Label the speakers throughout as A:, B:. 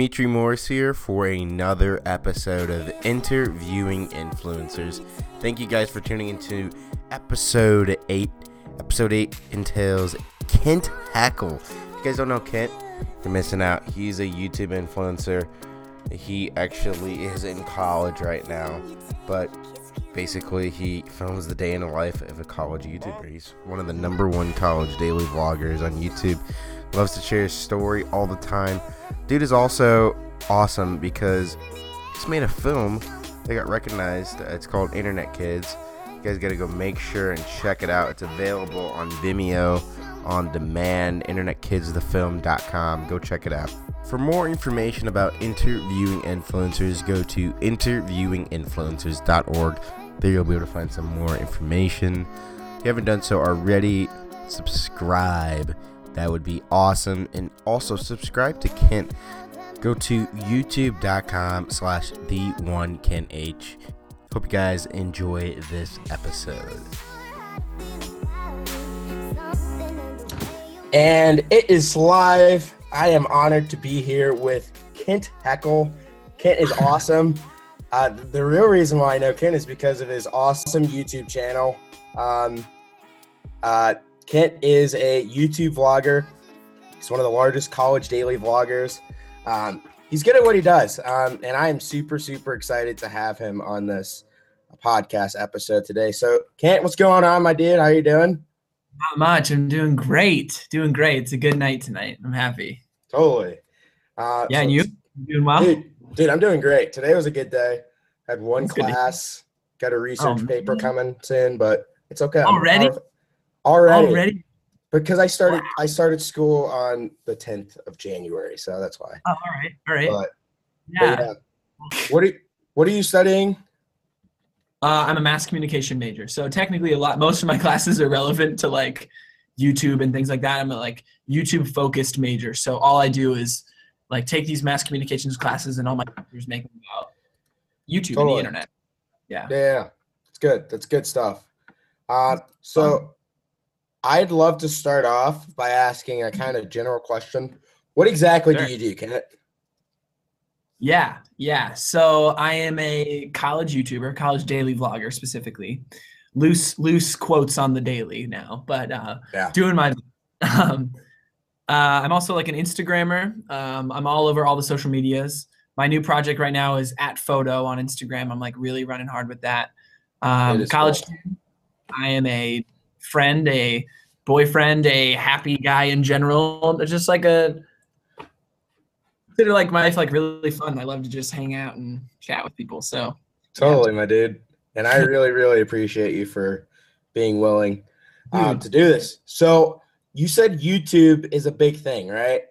A: Demetri Morris here for another episode of Interviewing Influencers. Thank you guys for tuning into episode 8. Episode 8 entails Kent Heckel. If you guys don't know Kent, you're missing out. He's a YouTube influencer. He actually is in college right now, but basically he films the day in the life of a college YouTuber. He's one of the number one college daily vloggers on YouTube. Loves to share his story all the time. Dude is also awesome because he's made a film that got recognized. It's called Internet Kids. You guys gotta go make sure and check it out. It's available on Vimeo on demand, internetkidsthefilm.com. Go check it out. For more information about interviewing influencers, go to interviewinginfluencers.org. There you'll be able to find some more information. If you haven't done so already, subscribe. That would be awesome. And also subscribe to Kent. Go to youtube.com slash the one Kent H. Hope you guys enjoy this episode. And it is live. I am honored to be here with Kent Heckel. Kent is awesome. Uh, the real reason why I know Kent is because of his awesome YouTube channel. Um, uh, Kent is a YouTube vlogger. He's one of the largest college daily vloggers. Um, he's good at what he does, um, and I am super, super excited to have him on this podcast episode today. So, Kent, what's going on, my dude? How you doing?
B: Not much. I'm doing great. Doing great. It's a good night tonight. I'm happy.
A: Totally.
B: Uh, yeah, so and you doing well?
A: Dude, dude, I'm doing great. Today was a good day. Had one That's class. Got a research oh, paper coming soon, but it's okay.
B: Already?
A: Already. Already. Because I started wow. I started school on the 10th of January, so that's why.
B: Oh, all right. All right. But,
A: yeah. But yeah. What are you, what are you studying?
B: Uh, I'm a mass communication major, so technically, a lot most of my classes are relevant to like YouTube and things like that. I'm a like YouTube focused major, so all I do is like take these mass communications classes, and all my papers make them about YouTube totally. and the internet. Yeah.
A: Yeah, it's good. That's good stuff. Uh, so I'd love to start off by asking a kind of general question. What exactly sure. do you do, Kenneth?
B: Yeah, yeah. So I am a college YouTuber, college daily vlogger specifically. Loose loose quotes on the daily now, but uh, yeah. doing my. Um, uh, I'm also like an Instagrammer. Um, I'm all over all the social medias. My new project right now is at photo on Instagram. I'm like really running hard with that. Um, college. Cool. I am a friend, a boyfriend, a happy guy in general. Just like a consider like my life like really fun. I love to just hang out and chat with people. So
A: totally, yeah. my dude. And I really, really appreciate you for being willing um, to do this. So you said YouTube is a big thing, right?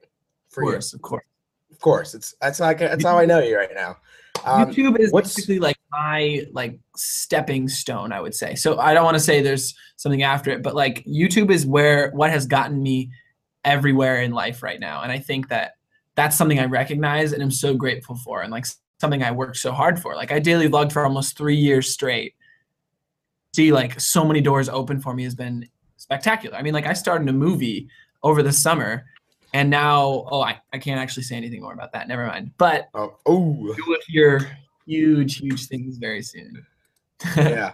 B: For of course, you. of course,
A: of course. It's that's like that's how I know you right now.
B: Um, YouTube is basically like my like stepping stone, I would say. So I don't want to say there's something after it, but like YouTube is where what has gotten me everywhere in life right now, and I think that that's something I recognize and I'm so grateful for, and like something I worked so hard for. Like I daily vlogged for almost three years straight. See, like so many doors open for me has been spectacular. I mean, like I started a movie over the summer, and now oh, I, I can't actually say anything more about that. Never mind. But
A: oh, oh.
B: you will hear huge, huge things very soon.
A: yeah,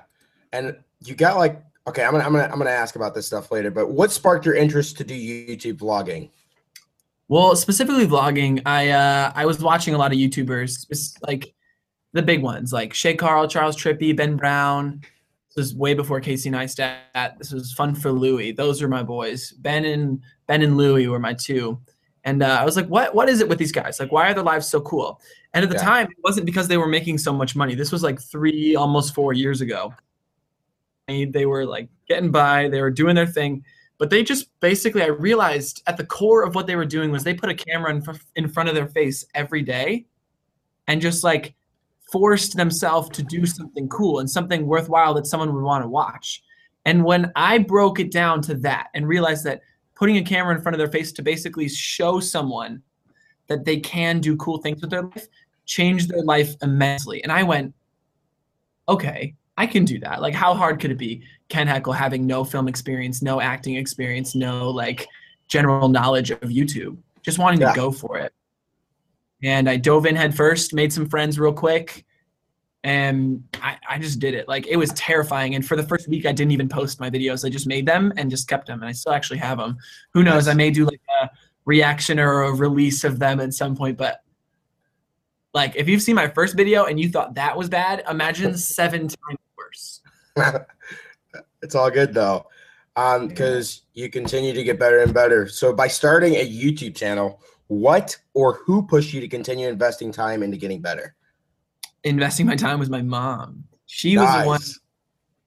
A: and you got like okay. I'm gonna I'm gonna I'm gonna ask about this stuff later. But what sparked your interest to do YouTube vlogging?
B: Well, specifically vlogging, I uh, I was watching a lot of YouTubers, like the big ones, like Shay Carl, Charles Trippy, Ben Brown. This was way before Casey Neistat. This was fun for Louie. Those are my boys. Ben and Ben and Louie were my two. And uh, I was like, what What is it with these guys? Like, why are their lives so cool? And at the yeah. time, it wasn't because they were making so much money. This was like three, almost four years ago. They were like getting by. They were doing their thing but they just basically i realized at the core of what they were doing was they put a camera in, fr- in front of their face every day and just like forced themselves to do something cool and something worthwhile that someone would want to watch and when i broke it down to that and realized that putting a camera in front of their face to basically show someone that they can do cool things with their life changed their life immensely and i went okay I can do that. Like, how hard could it be? Ken Heckel having no film experience, no acting experience, no like general knowledge of YouTube, just wanting yeah. to go for it. And I dove in head first, made some friends real quick, and I, I just did it. Like it was terrifying. And for the first week, I didn't even post my videos. I just made them and just kept them, and I still actually have them. Who knows? I may do like a reaction or a release of them at some point, but like if you've seen my first video and you thought that was bad, imagine seven times worse.
C: it's all good though, um, because you continue to get better and better. So by starting a YouTube channel, what or who pushed you to continue investing time into getting better?
B: Investing my time was my mom. She was the one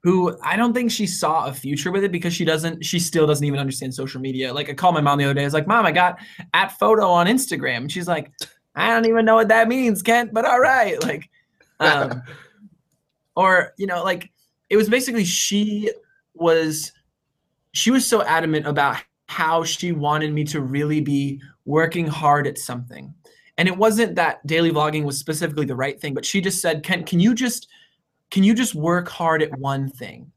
B: who I don't think she saw a future with it because she doesn't she still doesn't even understand social media. Like I called my mom the other day. I was like, "Mom, I got at photo on Instagram." And she's like, "I don't even know what that means, Kent, but all right." Like um or you know, like it was basically she was she was so adamant about how she wanted me to really be working hard at something. And it wasn't that daily vlogging was specifically the right thing, but she just said, "Kent, can you just can you just work hard at one thing?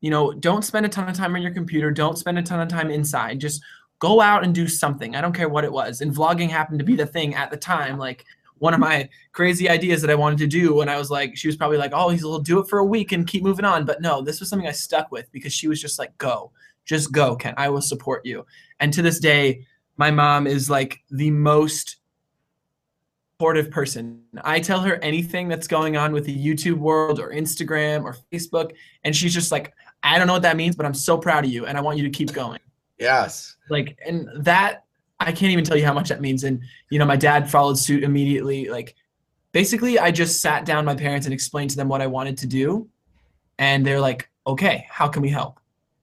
B: You know, don't spend a ton of time on your computer, don't spend a ton of time inside. Just go out and do something. I don't care what it was." And vlogging happened to be the thing at the time, like one of my crazy ideas that I wanted to do. And I was like, she was probably like, oh, he'll do it for a week and keep moving on. But no, this was something I stuck with because she was just like, go, just go, Ken. I will support you. And to this day, my mom is like the most supportive person. I tell her anything that's going on with the YouTube world or Instagram or Facebook, and she's just like, I don't know what that means, but I'm so proud of you and I want you to keep going
C: Yes.
B: like and that i can't even tell you how much that means and you know my dad followed suit immediately like basically i just sat down my parents and explained to them what i wanted to do and they're like okay how can we help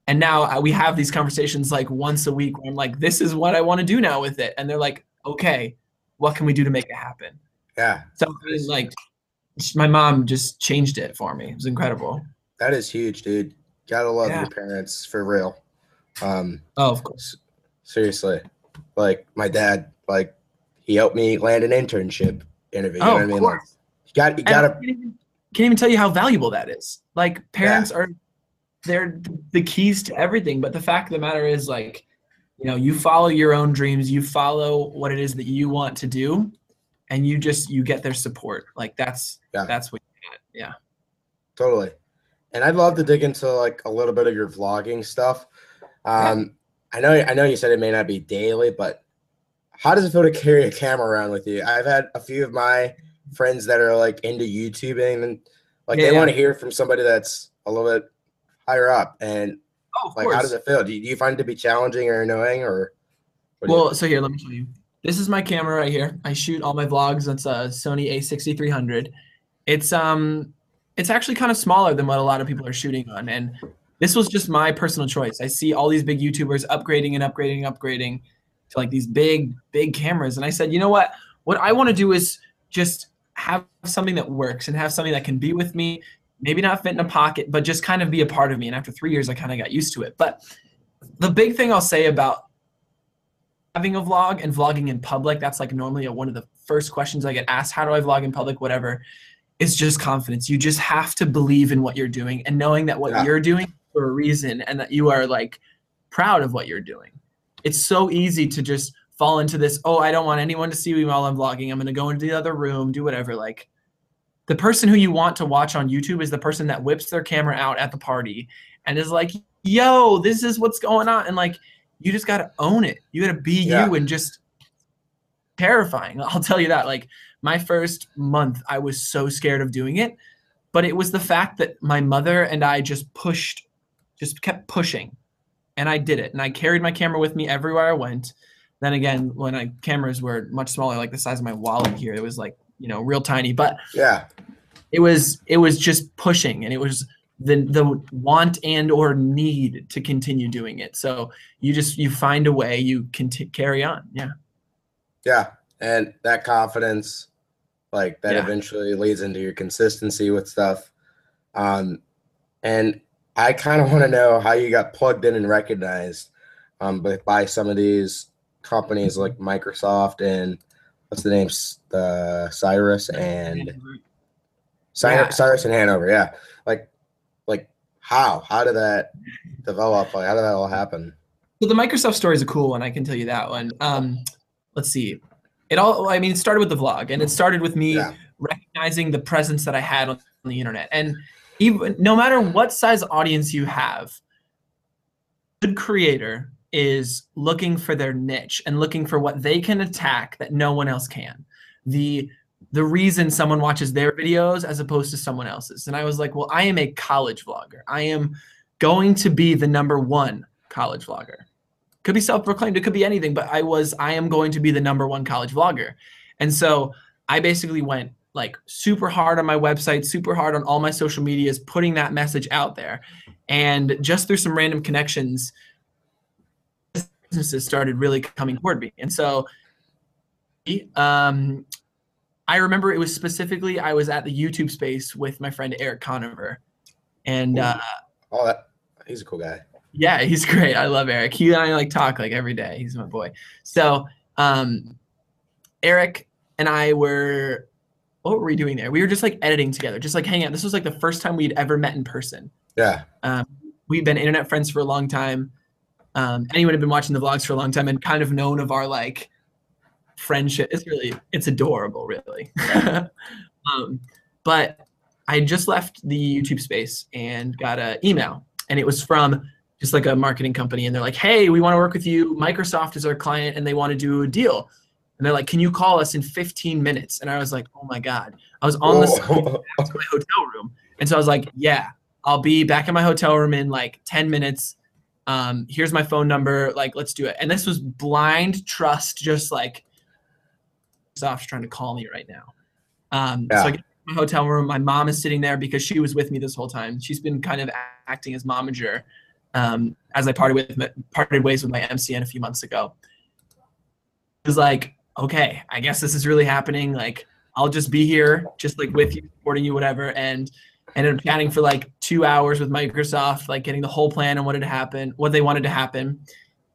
B: and now uh, we have these conversations like once a week where i'm like this is what i want to do now with it and they're like okay what can we do to make it happen
C: Yeah.
B: so it was like my mom just changed it for me it was incredible
C: That is huge, dude. Gotta love
B: Yeah.
C: your parents for real. Um,
B: oh of course
C: seriously. Like my dad, like he helped me land an internship interview. You
B: Oh,
C: know what I mean? Like,
B: course.
C: you got you gotta
B: can't even, can't even tell you how valuable that is. Like parents are they're the keys to everything. But the fact of the matter is like, you know, you follow your own dreams, you follow what it is that you want to do, and you just you get their support. Like that's
C: Yeah.
B: that's what you get. Yeah.
C: Totally. And I'd love to dig into like a little bit of your vlogging stuff. Um, I know I know you said it may not be daily, but how does it feel to carry a camera around with you? I've had a few of my friends that are like into YouTubing and like
B: Yeah,
C: they
B: yeah.
C: want to hear from somebody that's a little bit higher up. And
B: Oh,
C: like,
B: course.
C: how does it feel? Do you, do you find it to be challenging or annoying or? what do you
B: Well, so here, let me show you. This is my camera right here. I shoot all my vlogs. That's a Sony A6300. It's um, it's actually kind of smaller than what a lot of people are shooting on, and this was just my personal choice. I see all these big YouTubers upgrading and upgrading and upgrading to like these big, big cameras, and I said, you know what? What I want to do is just have something that works and have something that can be with me. Maybe not fit in a pocket, but just kind of be a part of me. And after three years, I kind of got used to it. But the big thing I'll say about having a vlog and vlogging in public that's like normally a, one of the first questions i get asked how do i vlog in public whatever is just confidence you just have to believe in what you're doing and knowing that what
C: Yeah.
B: you're doing for a reason and that you are like proud of what you're doing it's so easy to just fall into this oh i don't want anyone to see me while i'm vlogging i'm going to go into the other room do whatever like the person who you want to watch on youtube is the person that whips their camera out at the party and is like yo this is what's going on and like you just got to own it. You got to be
C: Yeah.
B: you and just terrifying. I'll tell you that. Like my first month, I was so scared of doing it, but it was the fact that my mother and I just pushed, just kept pushing, and I did it. And I carried my camera with me everywhere I went. Then again, when I cameras were much smaller, like the size of my wallet here, it was like you know real tiny. But
C: Yeah.
B: it was it was just pushing and it was the the want and or need to continue doing it so you just you find a way you can t- carry on yeah
C: Yeah. And that confidence, like that
B: Yeah.
C: eventually leads into your consistency with stuff. Um, and I kind of want to know how you got plugged in and recognized um, by, by some of these companies like Microsoft and what's the name? The Cyrus and Cy-
B: Yeah.
C: Cyrus and Hanover. Yeah. Like, like how? How did that develop? Like, how did that all happen?
B: so the microsoft story is a cool one i can tell you that one um let's see it all i mean it started with the vlog and it started with me
A: Yeah.
B: recognizing the presence that i had on the internet and even no matter what size audience you have good creator is looking for their niche and looking for what they can attack that no one else can. The the reason someone watches their videos as opposed to someone else's. And i was like well i am a college vlogger. I am going to be the number one college vlogger. Could be self-proclaimed it could be anything but i was i am going to be the number one college vlogger. And so i basically went like super hard on my website super hard on all my social medias putting that message out there. And just through some random connections businesses started really coming toward me and so um i remember it was specifically i was at the youtube space with my friend eric conover and uh
A: Oh, that he's a cool guy.
B: yeah, he's great. I love Eric. He and I like talk like every day. He's my boy. So, um, Eric and I were, what were we doing there? We were just like editing together, just like hanging out. This was like the first time we'd ever met in person.
A: Yeah.
B: Um, we've been internet friends for a long time. Um, anyone had been watching the vlogs for a long time and kind of known of our like friendship. It's really, it's adorable, really. um, but I just left the YouTube space and got an email, and it was from just like a marketing company, and they're like, "Hey, we want to work with you. Microsoft is our client, and they want to do a deal." And they're like, "Can you call us in 15 minutes?" And I was like, "Oh my god!" I was on the back to my hotel room, and so I was like, "Yeah, I'll be back in my hotel room in like 10 minutes. Um, here's my phone number. Like, let's do it." And this was blind trust, just like Microsoft's trying to call me right now. Um,
A: Yeah.
B: So I get to my hotel room. My mom is sitting there because she was with me this whole time. She's been kind of acting as momager um, as I parted with parted ways with my MCN a few months ago. It was like, okay, I guess this is really happening. Like, I'll just be here, just like with you, supporting you, whatever. And ended up chatting for like two hours with Microsoft, like getting the whole plan and what had happened, what they wanted to happen.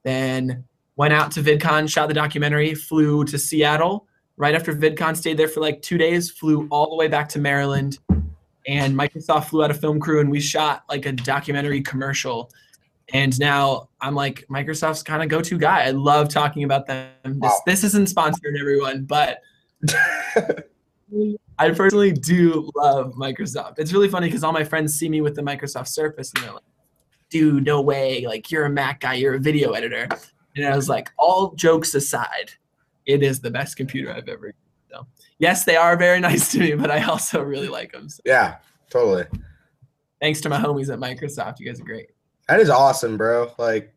B: Then went out to VidCon, shot the documentary, flew to Seattle. Right after VidCon, stayed there for like two days, flew all the way back to Maryland. And Microsoft flew out a film crew and we shot like a documentary commercial. And now I'm like Microsoft's kind of go-to guy. I love talking about them. This,
A: Wow.
B: this isn't sponsored, everyone, but I personally do love Microsoft. It's really funny because all my friends see me with the Microsoft Surface and they're like, dude, no way. Like, you're a Mac guy, you're a video editor. And I was like, all jokes aside, it is the best computer I've ever used. So, yes, they are very nice to me, but I also really like them. So,
A: yeah, totally.
B: thanks to my homies at Microsoft. You guys are great.
A: That is awesome, bro. Like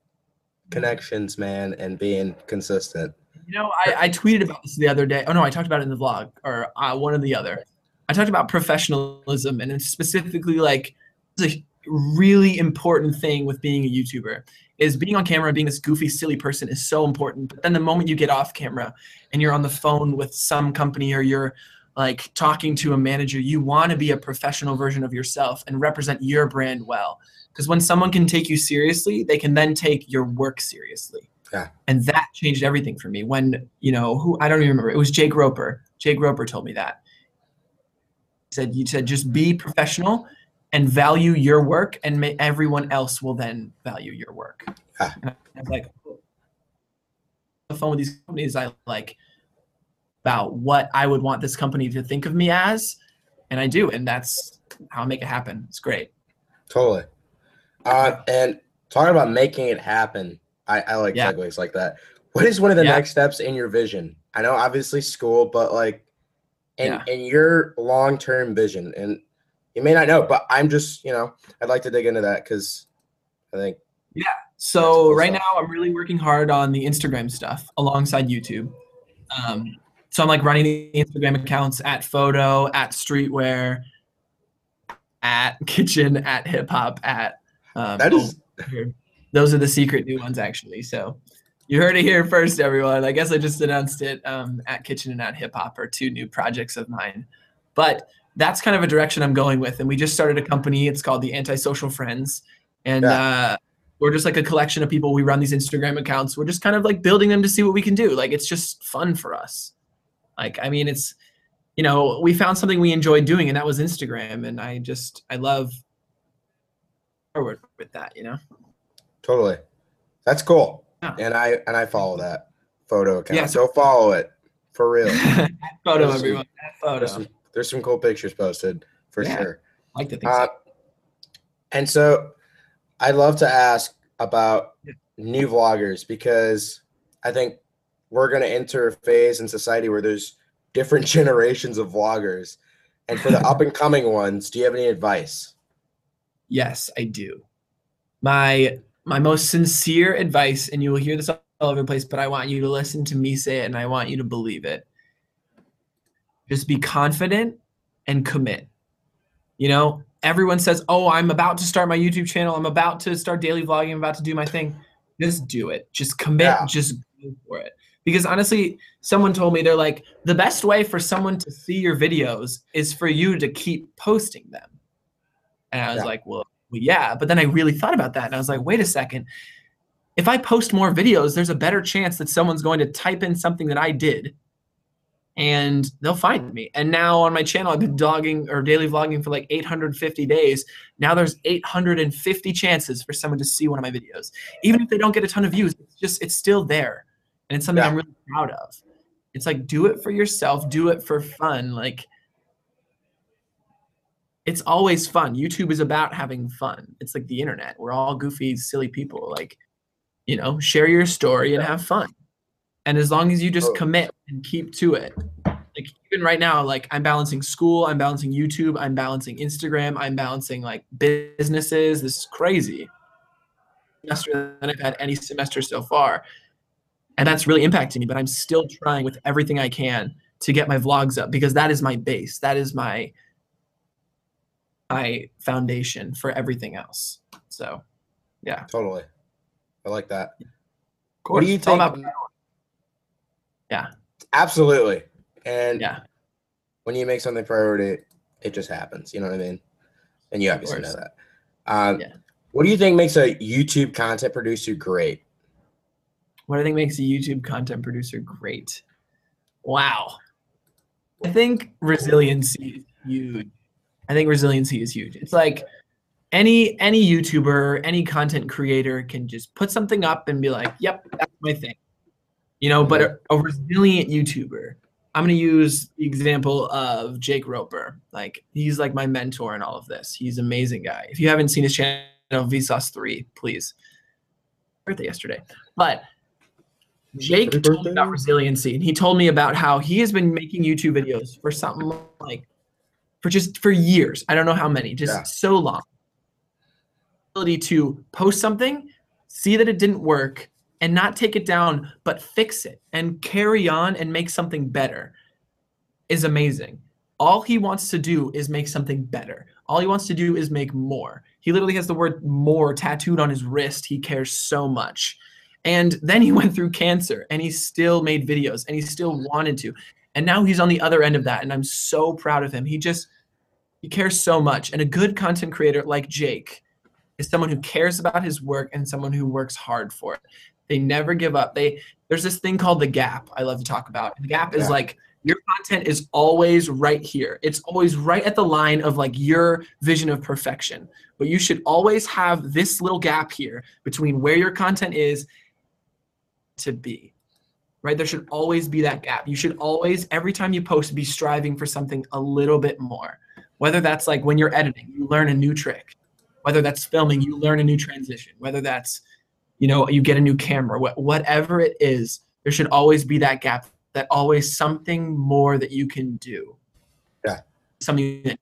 A: connections, man, and being consistent.
B: You know, I, I tweeted about this the other day. Oh no, I talked about it in the vlog or uh, one or the other. I talked about professionalism and specifically like a really important thing with being a YouTuber is being on camera, being this goofy, silly person is so important. But then the moment you get off camera and you're on the phone with some company or you're like talking to a manager, you want to be a professional version of yourself and represent your brand well. Because when someone can take you seriously, they can then take your work seriously and that changed everything for me. When you know who i don't even remember. It was jake roper. Jake roper told me that. He said you said just be professional and value your work and may, everyone else will then value your work.
A: Yeah.
B: and i was like oh. the phone with these companies i like about what i would want this company to think of me as and i do and that's how i make it happen. It's great.
A: Totally. Uh, and talking about making it happen, I, I like
B: Yeah.
A: segues like that. What is one of the
B: Yeah.
A: next steps in your vision? I know obviously school, but like in,
B: Yeah.
A: in your long term vision, and you may not know, but I'm just, you know, I'd like to dig into that because I think
B: Yeah.
A: So
B: right
A: stuff.
B: now I'm really working hard on the Instagram stuff alongside YouTube. Um, so I'm like running the Instagram accounts at photo, at streetwear, at kitchen, at hip hop, at um,
A: that is
B: those are the secret new ones actually. So you heard it here first, everyone. I guess I just announced it. Um, at kitchen and at hip hop are two new projects of mine, but that's kind of a direction I'm going with. And we just started a company. It's called the Antisocial Friends, and uh, we're just like a collection of people. We run these Instagram accounts. We're just kind of like building them to see what we can do. Like it's just fun for us. Like I mean, it's you know we found something we enjoyed doing, and that was Instagram. And I just I love forward with that. You know.
A: Totally that's cool.
B: Yeah.
A: And I and I follow that photo account.
B: Yeah,
A: so follow it.
C: for real.
B: photo,
C: There's
B: everyone. That photo.
C: There's some, there's some cool pictures posted for
B: Yeah.
C: sure.
B: I like to think
C: Uh,
B: so.
C: and so I'd love to ask about
B: Yeah.
C: new vloggers because I think we're going to enter a phase in society where there's different generations of vloggers. And for the up and coming ones, do you have any advice?
B: Yes, I do. My my most sincere advice, and you will hear this all over the place, but I want you to listen to me say it and I want you to believe it. Just be confident and commit. You know, everyone says, Oh, I'm about to start my YouTube channel. I'm about to start daily vlogging. I'm about to do my thing. Just do it. Just commit.
C: Yeah.
B: Just go for it. Because honestly, someone told me they're like, the best way for someone to see your videos is for you to keep posting them. And I was
C: Yeah.
B: like, well, well, yeah. But then I really thought about that and I was like, wait a second. If I post more videos, there's a better chance that someone's going to type in something that I did and they'll find me. And now on my channel, I've been dogging or daily vlogging for like 850 days. Now there's 850 chances for someone to see one of my videos. Even if they don't get a ton of views, it's just, it's still there. And it's something
C: Yeah.
B: I'm really proud of. It's like, do it for yourself, do it for fun. Like, it's always fun. YouTube is about having fun. It's like the internet. We're all goofy, silly people. Like, you know, share your story and have fun. And as long as you just
C: Oh.
B: commit and keep to it. Like even right now, like I'm balancing school, I'm balancing YouTube, I'm balancing Instagram, I'm balancing like businesses. This is crazy. Semester than I've had any semester so far. And that's really impacting me, but I'm still trying with everything I can to get my vlogs up because that is my base. That is my my foundation for everything else. So, yeah,
C: Totally. I like that.
B: course.
C: What do you think?
B: about Yeah.
C: Absolutely. And
B: yeah.
C: when you make something priority, it just happens. You know what I mean? And you obviously know that. Um,
B: Yeah.
C: What do you think makes a YouTube content producer great?
B: What do I think makes a YouTube content producer great. Wow. I think resiliency is huge. I think resiliency is huge. It's like any any YouTuber, any content creator can just put something up and be like, "Yep, that's my thing." You know, but a, a resilient YouTuber. I'm going to use the example of Jake Roper. Like he's like my mentor in all of this. He's an amazing guy. If you haven't seen his channel Vsauce 3, please. Birthday yesterday. But Jake told me about resiliency, and he told me about how he has been making YouTube videos for something like for just for years. I don't know how many, just
C: Yeah.
B: so long. Ability to post something, see that it didn't work, and not take it down, but fix it and carry on and make something better is amazing. All he wants to do is make something better. All he wants to do is make more. He literally has the word more tattooed on his wrist. He cares so much. And then he went through cancer and he still made videos and he still wanted to. And now he's on the other end of that. And I'm so proud of him. He just, he cares so much. And a good content creator like Jake is someone who cares about his work and someone who works hard for it. They never give up. They, there's this thing called the gap I love to talk about. The gap is
C: Yeah.
B: like your content is always right here. It's always right at the line of like your vision of perfection. But you should always have this little gap here between where your content is to be. Right? There should always be that gap. You should always, every time you post, be striving for something a little bit more. Whether that's like when you're editing, you learn a new trick. Whether that's filming, you learn a new transition. Whether that's, you know, you get a new camera. Wh- whatever it is, there should always be that gap. That always something more that you can do.
C: Yeah.
B: Something that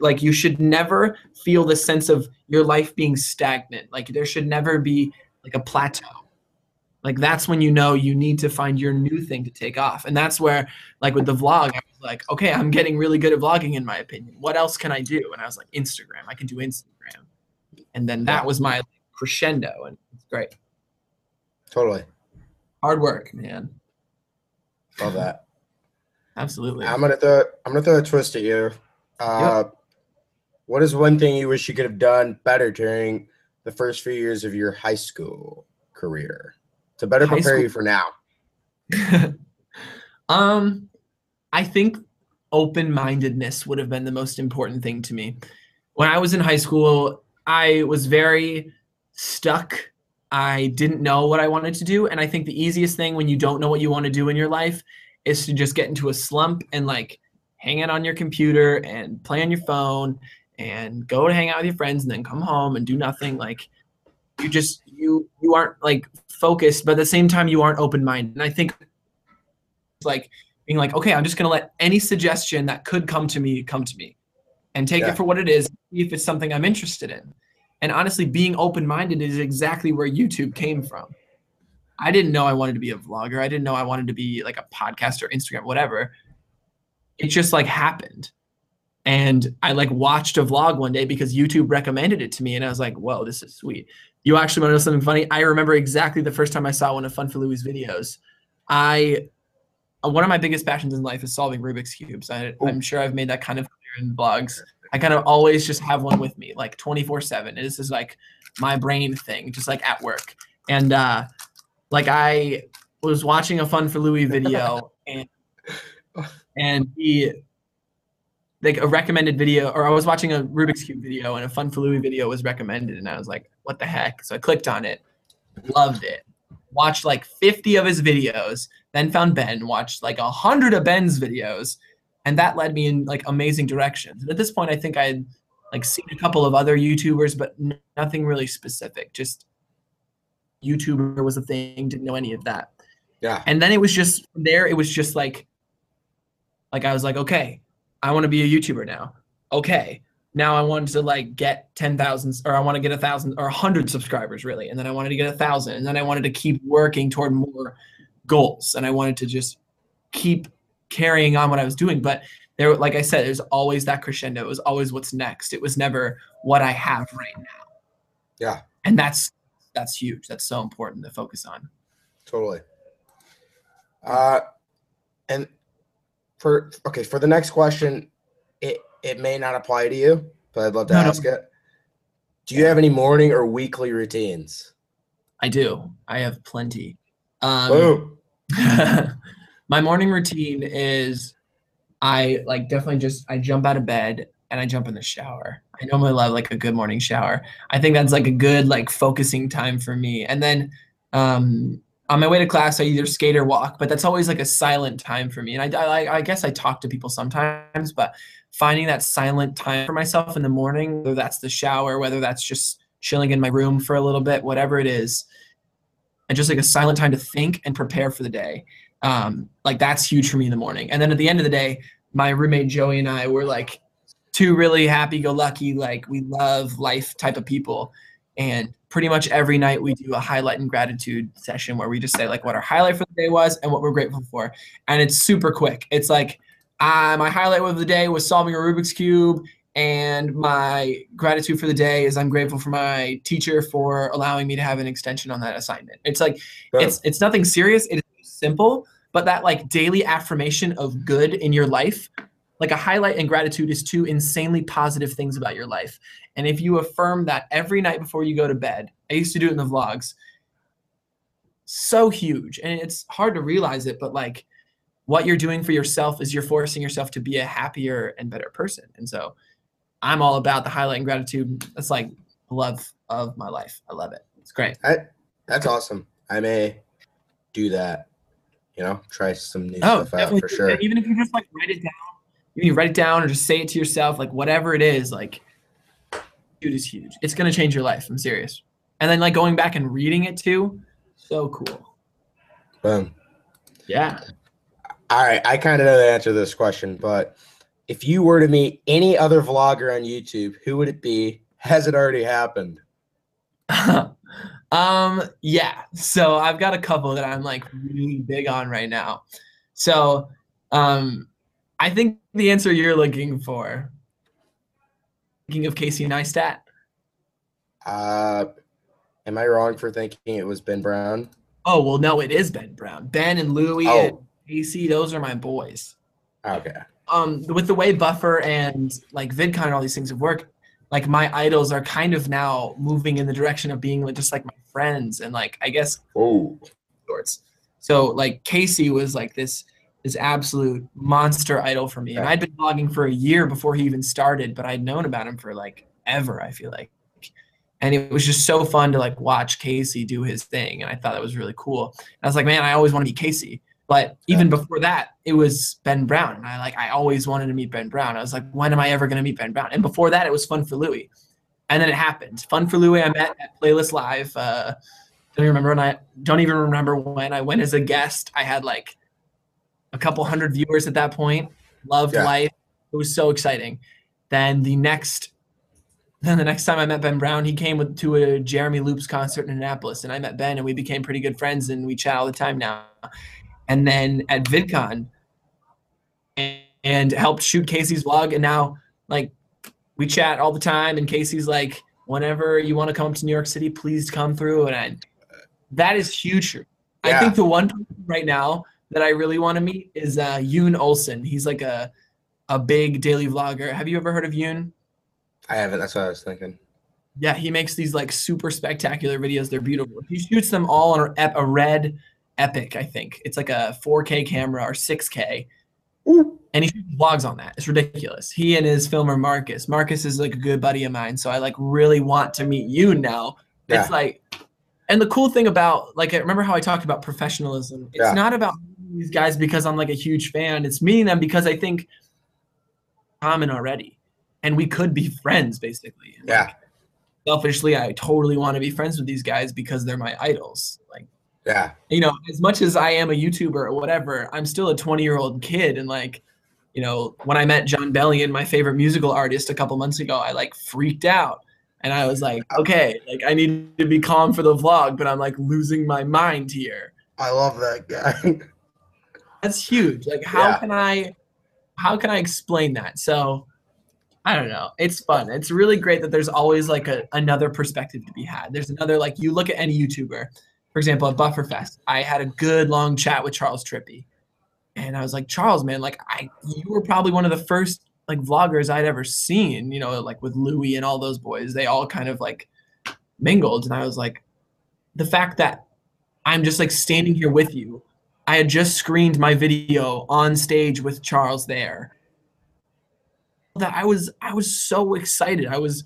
B: like you should never feel the sense of your life being stagnant like there should never be like a plateau like that's when you know you need to find your new thing to take off and that's where like with the vlog i like okay i'm getting really good at vlogging in my opinion. What else can i do? And i was like instagram. I can do instagram. And then that was my crescendo and it's great.
C: Totally.
B: hard work man.
C: Love that.
B: absolutely.
C: I'm gonna throw I'm gonna throw a twist at you. Uh, What is one thing you wish you could have done better during the first few years of your high school career to better
B: High
C: prepare
B: school-
C: you for now?
B: um, I think open-mindedness would have been the most important thing to me. When I was in high school, I was very stuck. I didn't know what I wanted to do, and I think the easiest thing when you don't know what you want to do in your life is to just get into a slump and like hang out on your computer and play on your phone and go to hang out with your friends and then come home and do nothing like you just you you aren't like focused but at the same time you aren't open minded and i think like being like okay i'm just going to let any suggestion that could come to me come to me and take
C: Yeah.
B: it for what it is see if it's something i'm interested in. And honestly being open minded is exactly where youtube came from. I didn't know i wanted to be a vlogger. I didn't know i wanted to be like a podcaster instagram whatever. It just like happened. And i like watched a vlog one day because youtube recommended it to me and i was like whoa this is sweet. You actually want to know something funny? I remember exactly the first time i saw one of fun for louis videos. I one of my biggest passions in life is solving rubik's cubes. I, i'm sure i've made that kind of clear in blogs. i kind of always just have one with me like 24 7 this is like my brain thing just like at work. And uh like i was watching a fun for louis video and and he like a recommended video or i was watching a rubik's cube video and a fun for louis video was recommended and i was like what the heck? So i clicked on it loved it watched like 50 of his videos then found ben watched like a hundred of ben's videos and that led me in like amazing directions. And at this point i think i had like seen a couple of other youtubers but nothing really specific just youtuber was a thing didn't know any of that.
C: Yeah.
B: and then it was just from there it was just like like i was like okay i want to be a youtuber now. Okay now i wanted to like get 10,000 or i want to get a thousand or a hundred subscribers really and then i wanted to get a thousand and then i wanted to keep working toward more goals and i wanted to just keep carrying on what i was doing. But there like i said there's always that crescendo. It was always what's next. It was never what i have right now.
C: Yeah.
B: and that's that's huge. That's so important to focus on.
C: Totally. Uh, and for okay for the next question, it may not apply to you, but I'd love to
B: No, no.
C: ask it. Do you have any morning or weekly routines?
B: I do. I have plenty. Um, my morning routine is I like definitely just I jump out of bed and I jump in the shower. I normally love like a good morning shower. I think that's like a good like focusing time for me. And then um on my way to class I either skate or walk, but that's always like a silent time for me. And I I, I guess I talk to people sometimes, but finding that silent time for myself in the morning, whether that's the shower, whether that's just chilling in my room for a little bit, whatever it is, and just like a silent time to think and prepare for the day. Um, like that's huge for me in the morning. And then at the end of the day, my roommate Joey and I were like two really happy-go-lucky, like we love life type of people. And pretty much every night we do a highlight and gratitude session where we just say like what our highlight for the day was and what we're grateful for. And it's super quick. It's like uh, my highlight of the day was solving a Rubik's cube, and my gratitude for the day is I'm grateful for my teacher for allowing me to have an extension on that assignment. It's like
C: Boom.
B: it's it's nothing serious. It is simple, but that like daily affirmation of good in your life, like a highlight and gratitude is two insanely positive things about your life. And if you affirm that every night before you go to bed, I used to do it in the vlogs. So huge, and it's hard to realize it, but like what you're doing for yourself is you're forcing yourself to be a happier and better person. And so I'm all about the highlight and gratitude. That's like love of my life. I love it. It's great.
C: That's awesome. I may do that. You know, try some new
B: Oh,
C: stuff out for sure.
B: Even if you just like write it down, you write it down or just say it to yourself, like whatever it is, like dude is huge. It's gonna change your life. I'm serious. And then like going back and reading it too, so cool.
C: Boom.
B: Yeah.
C: All right, I kind of know the answer to this question, but if you were to meet any other vlogger on YouTube, who would it be? Has it already happened?
B: um yeah so i've got a couple that i'm like really big on right now so um i think the answer you're looking for thinking of casey neistat
C: Uh, am I wrong for thinking it was Ben Brown?
B: oh well no it is ben brown ben and louie and Casey those are my boys
C: Okay.
B: um with the way buffer and like vidcon and all these things have worked like my idols are kind of now moving in the direction of being just like my friends and like i guess
C: Oh,
B: sorts. So like Casey was like this this absolute monster idol for me. And I'd been blogging for a year before he even started, but I'd known about him for like ever, I feel like. And it was just so fun to like watch Casey do his thing. And I thought that was really cool. And I was like, man, I always want to be Casey. But even before that, it was Ben Brown. And I like I always wanted to meet Ben Brown. I was like, when am I ever gonna meet Ben Brown? And before that, it was Fun for Louie. And then it happened. Fun for Louie, I met at Playlist Live. Uh, don't even remember when I don't even remember when I went as a guest. I had like a couple hundred viewers at that point. Loved
C: Yeah.
B: life. It was so exciting. Then the next then the next time I met Ben Brown, he came with, to a Jeremy Loops concert in Annapolis, and I met Ben, and we became pretty good friends, and we chat all the time now. And then at VidCon, and, and helped shoot Casey's vlog, and now like we chat all the time, and Casey's like, whenever you want to come to New York City, please come through, and I, that is huge. I think the one right now that I really want to meet is uh, Jon Olsson. He's like a a big daily vlogger. Have you ever heard of Yoon?
C: I haven't. That's what I was thinking.
B: Yeah, he makes these like super spectacular videos. They're beautiful. He shoots them all on a red Epic, I think. It's like a 4K camera or 6K. And he vlogs on that. It's ridiculous. He and his filmer Marcus. Marcus is like a good buddy of mine, so I like really want to meet you now.
C: Yeah.
B: It's like and the cool thing about like I remember how I talked about professionalism. It's
C: Yeah.
B: not about these guys because I'm like a huge fan. It's meeting them because I think common already. And we could be friends basically. And,
C: Yeah.
B: like, selfishly I totally want to be friends with these guys because they're my idols. Like
C: Yeah.
B: you know, as much as I am a YouTuber or whatever, I'm still a 20 year old kid. And like, you know, when I met Jon Bellion, my favorite musical artist, a couple months ago, I like freaked out. And I was like, okay, like I need to be calm for the vlog, but I'm like losing my mind here.
C: I love that guy.
B: That's huge. Like, how
C: Yeah.
B: can I, how can I explain that? So, I don't know. It's fun. It's really great that there's always like a, another perspective to be had. There's another like you look at any YouTuber, for example, at Bufferfest, I had a good long chat with Charles Trippy, and I was like, Charles, man, like I, you were probably one of the first like vloggers I'd ever seen. You know, like with Louis and all those boys, they all kind of like mingled, and I was like, the fact that I'm just like standing here with you. I had just screened my video on stage with Charles there. That I was I was so excited. I was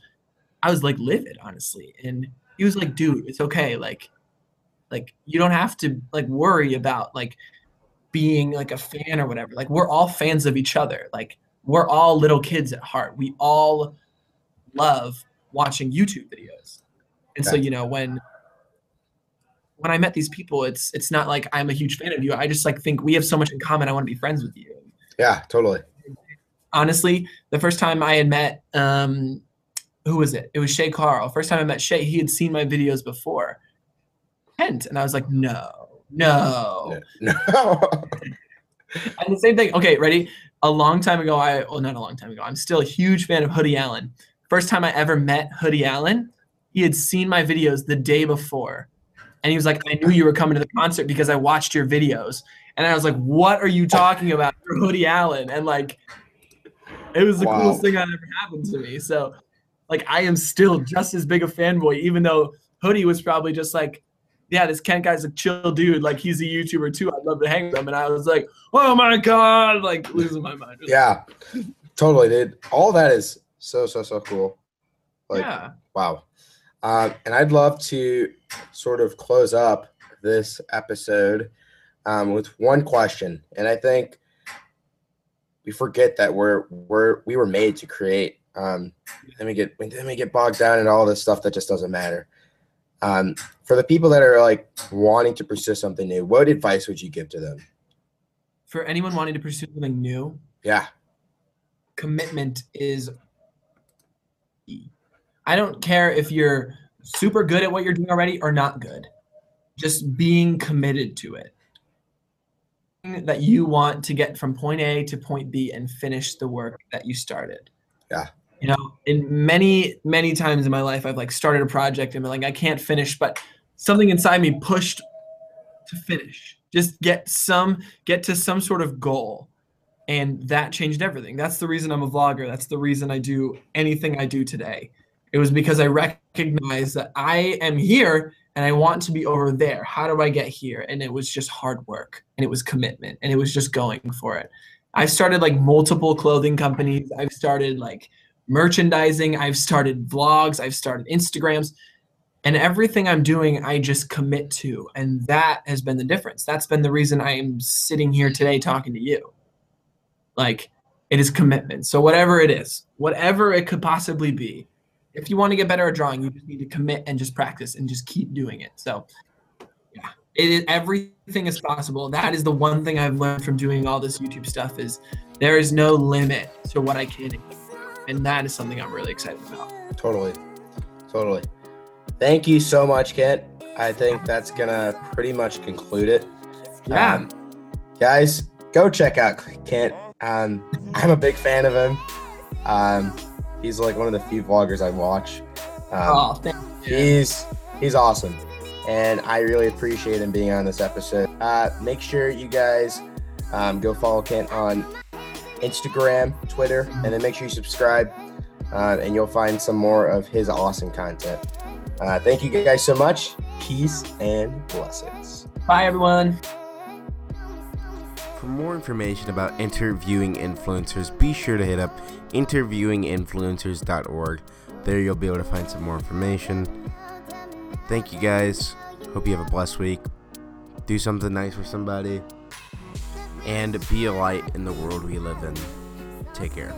B: I was like livid, honestly. And he was like, dude, it's okay. Like, like you don't have to like worry about like being like a fan or whatever. Like we're all fans of each other. Like we're all little kids at heart. We all love watching YouTube videos. And so, you know, when when I met these people, it's it's not like I'm a huge fan of you. I just like think we have so much in common. I want to be friends with you.
C: Yeah, totally.
B: Honestly, the first time I had met um who was it? It was Shay Carl. First time I met Shay, he had seen my videos before. And I was like, no, no.
C: No.
B: And the same thing. Okay, ready? A long time ago, I well, not a long time ago. I'm still a huge fan of Hoodie Allen. First time I ever met Hoodie Allen, he had seen my videos the day before, and he was like, "I knew you were coming to the concert because I watched your videos." And I was like, "What are you talking about? You're Hoodie Allen?" And like, it was the
C: Wow.
B: coolest thing that ever happened to me. So, like, I am still just as big a fanboy, even though Hoodie was probably just like, yeah, this Kent guy's a chill dude. Like he's a YouTuber too. I'd love to hang with him. And I was like, oh my god, like losing my mind.
C: yeah, totally, dude. All that is so so so cool. Like,
B: yeah.
C: wow. Um, and I'd love to sort of close up this episode um, with one question, and I think we forget that we're we're we were made to create. Um, then we get then we get bogged down in all this stuff that just doesn't matter. Um, for the people that are like wanting to pursue something new, what advice would you give to them?
B: For anyone wanting to pursue something new,
C: Yeah,
B: commitment is. I don't care if you're super good at what you're doing already or not good. Just being committed to it. That you want to get from point A to point B and finish the work that you started.
C: Yeah.
B: You know, in many, many times in my life, I've like started a project and been like, I can't finish, but something inside me pushed to finish. Just get some, get to some sort of goal and that changed everything. That's the reason I'm a vlogger. That's the reason I do anything I do today. It was because I recognized that I am here and I want to be over there. How do I get here? And it was just hard work and it was commitment and it was just going for it. I've started like multiple clothing companies. I've started like merchandising. I've started vlogs. I've started Instagrams. And everything I'm doing, I just commit to. And that has been the difference. That's been the reason I am sitting here today talking to you. Like, it is commitment. So, whatever it is, whatever it could possibly be, if you want to get better at drawing, you just need to commit and just practice and just keep doing it. So, yeah, it is everything is possible. That is the one thing I've learned from doing all this YouTube stuff is there is no limit to what I can. And that is something I'm really excited about.
C: Totally. Totally. Thank you so much, Kent. I think that's gonna pretty much conclude it.
B: Yeah.
C: Um, guys, go check out Kent. Um, I'm a big fan of him. Um, he's like one of the few vloggers I watch. Um,
B: oh, thank you.
C: He's he's awesome, and I really appreciate him being on this episode. Uh, make sure you guys um, go follow Kent on Instagram, Twitter, and then make sure you subscribe, uh, and you'll find some more of his awesome content. Uh, thank you guys so much. Peace and blessings.
B: Bye, everyone.
A: For more information about interviewing influencers, be sure to hit up interviewinginfluencers.org. There you'll be able to find some more information. Thank you guys. Hope you have a blessed week. Do something nice for somebody. And be a light in the world we live in. Take care.